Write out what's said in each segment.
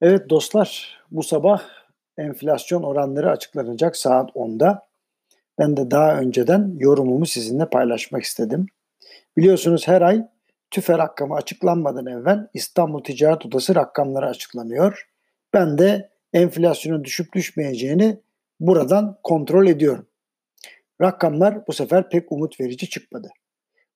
Evet dostlar, bu sabah enflasyon oranları açıklanacak saat 10'da. Ben de daha önceden yorumumu sizinle paylaşmak istedim. Biliyorsunuz her ay TÜFE rakamı açıklanmadan evvel İstanbul Ticaret Odası rakamları açıklanıyor. Ben de enflasyonun düşüp düşmeyeceğini buradan kontrol ediyorum. Rakamlar bu sefer pek umut verici çıkmadı.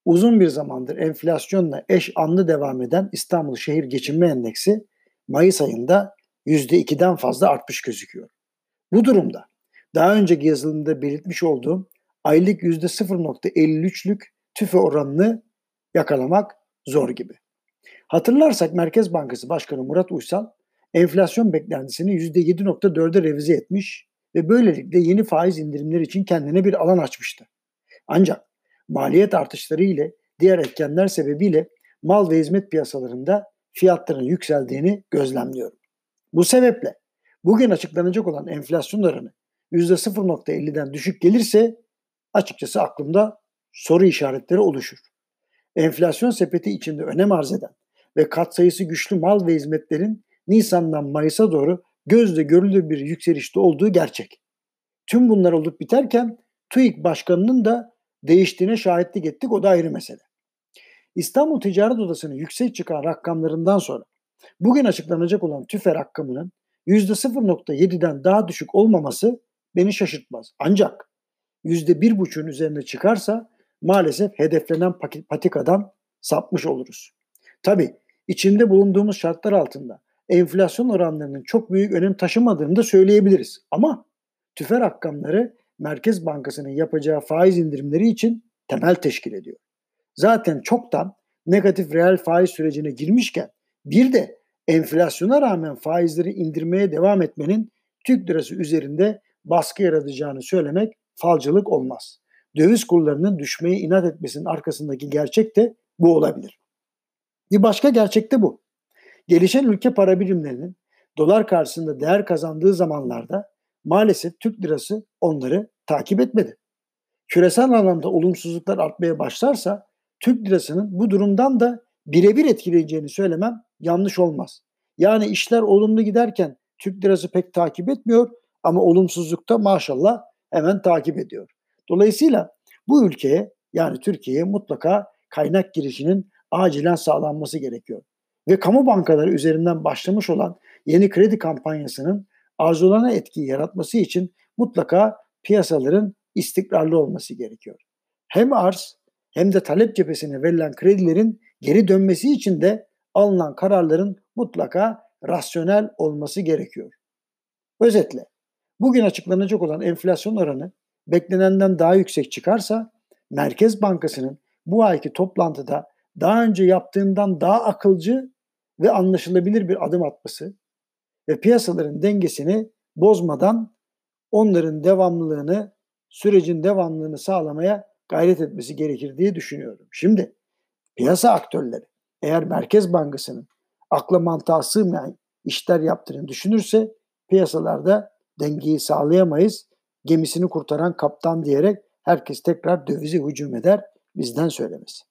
Uzun bir zamandır enflasyonla eş anlı devam eden İstanbul Şehir Geçinme Endeksi Mayıs ayında %2'den fazla artmış gözüküyor. Bu durumda daha önceki yazılımda belirtmiş olduğum aylık %0.53'lük tüfe oranını yakalamak zor gibi. Hatırlarsak Merkez Bankası Başkanı Murat Uysal enflasyon beklentisini %7.4'e revize etmiş ve böylelikle yeni faiz indirimleri için kendine bir alan açmıştı. Ancak maliyet artışları ile diğer etkenler sebebiyle mal ve hizmet piyasalarında fiyatların yükseldiğini gözlemliyorum. Bu sebeple bugün açıklanacak olan enflasyon oranı %0.50'den düşük gelirse açıkçası aklımda soru işaretleri oluşur. Enflasyon sepeti içinde önem arz eden ve katsayısı güçlü mal ve hizmetlerin Nisan'dan Mayıs'a doğru gözle görülür bir yükselişte olduğu gerçek. Tüm bunlar olup biterken TÜİK Başkanı'nın da değiştiğine şahitlik ettik o da ayrı mesele. İstanbul Ticaret Odası'nın yüksek çıkan rakamlarından sonra bugün açıklanacak olan TÜFE rakamının %0.7'den daha düşük olmaması beni şaşırtmaz. Ancak %1.5'ün üzerine çıkarsa maalesef hedeflenen patikadan sapmış oluruz. Tabi içinde bulunduğumuz şartlar altında enflasyon oranlarının çok büyük önem taşımadığını da söyleyebiliriz. Ama tüfe rakamları Merkez Bankası'nın yapacağı faiz indirimleri için temel teşkil ediyor zaten çoktan negatif reel faiz sürecine girmişken bir de enflasyona rağmen faizleri indirmeye devam etmenin Türk lirası üzerinde baskı yaratacağını söylemek falcılık olmaz. Döviz kurlarının düşmeye inat etmesinin arkasındaki gerçek de bu olabilir. Bir başka gerçek de bu. Gelişen ülke para birimlerinin dolar karşısında değer kazandığı zamanlarda maalesef Türk lirası onları takip etmedi. Küresel anlamda olumsuzluklar artmaya başlarsa Türk lirasının bu durumdan da birebir etkileyeceğini söylemem yanlış olmaz. Yani işler olumlu giderken Türk lirası pek takip etmiyor ama olumsuzlukta maşallah hemen takip ediyor. Dolayısıyla bu ülkeye yani Türkiye'ye mutlaka kaynak girişinin acilen sağlanması gerekiyor. Ve kamu bankaları üzerinden başlamış olan yeni kredi kampanyasının arzulana etkiyi yaratması için mutlaka piyasaların istikrarlı olması gerekiyor. Hem arz hem de talep cephesine verilen kredilerin geri dönmesi için de alınan kararların mutlaka rasyonel olması gerekiyor. Özetle bugün açıklanacak olan enflasyon oranı beklenenden daha yüksek çıkarsa Merkez Bankası'nın bu ayki toplantıda daha önce yaptığından daha akılcı ve anlaşılabilir bir adım atması ve piyasaların dengesini bozmadan onların devamlılığını, sürecin devamlılığını sağlamaya gayret etmesi gerekir diye düşünüyorum. Şimdi piyasa aktörleri eğer Merkez Bankası'nın akla mantığa sığmayan işler yaptığını düşünürse piyasalarda dengeyi sağlayamayız. Gemisini kurtaran kaptan diyerek herkes tekrar dövize hücum eder bizden söylemesi.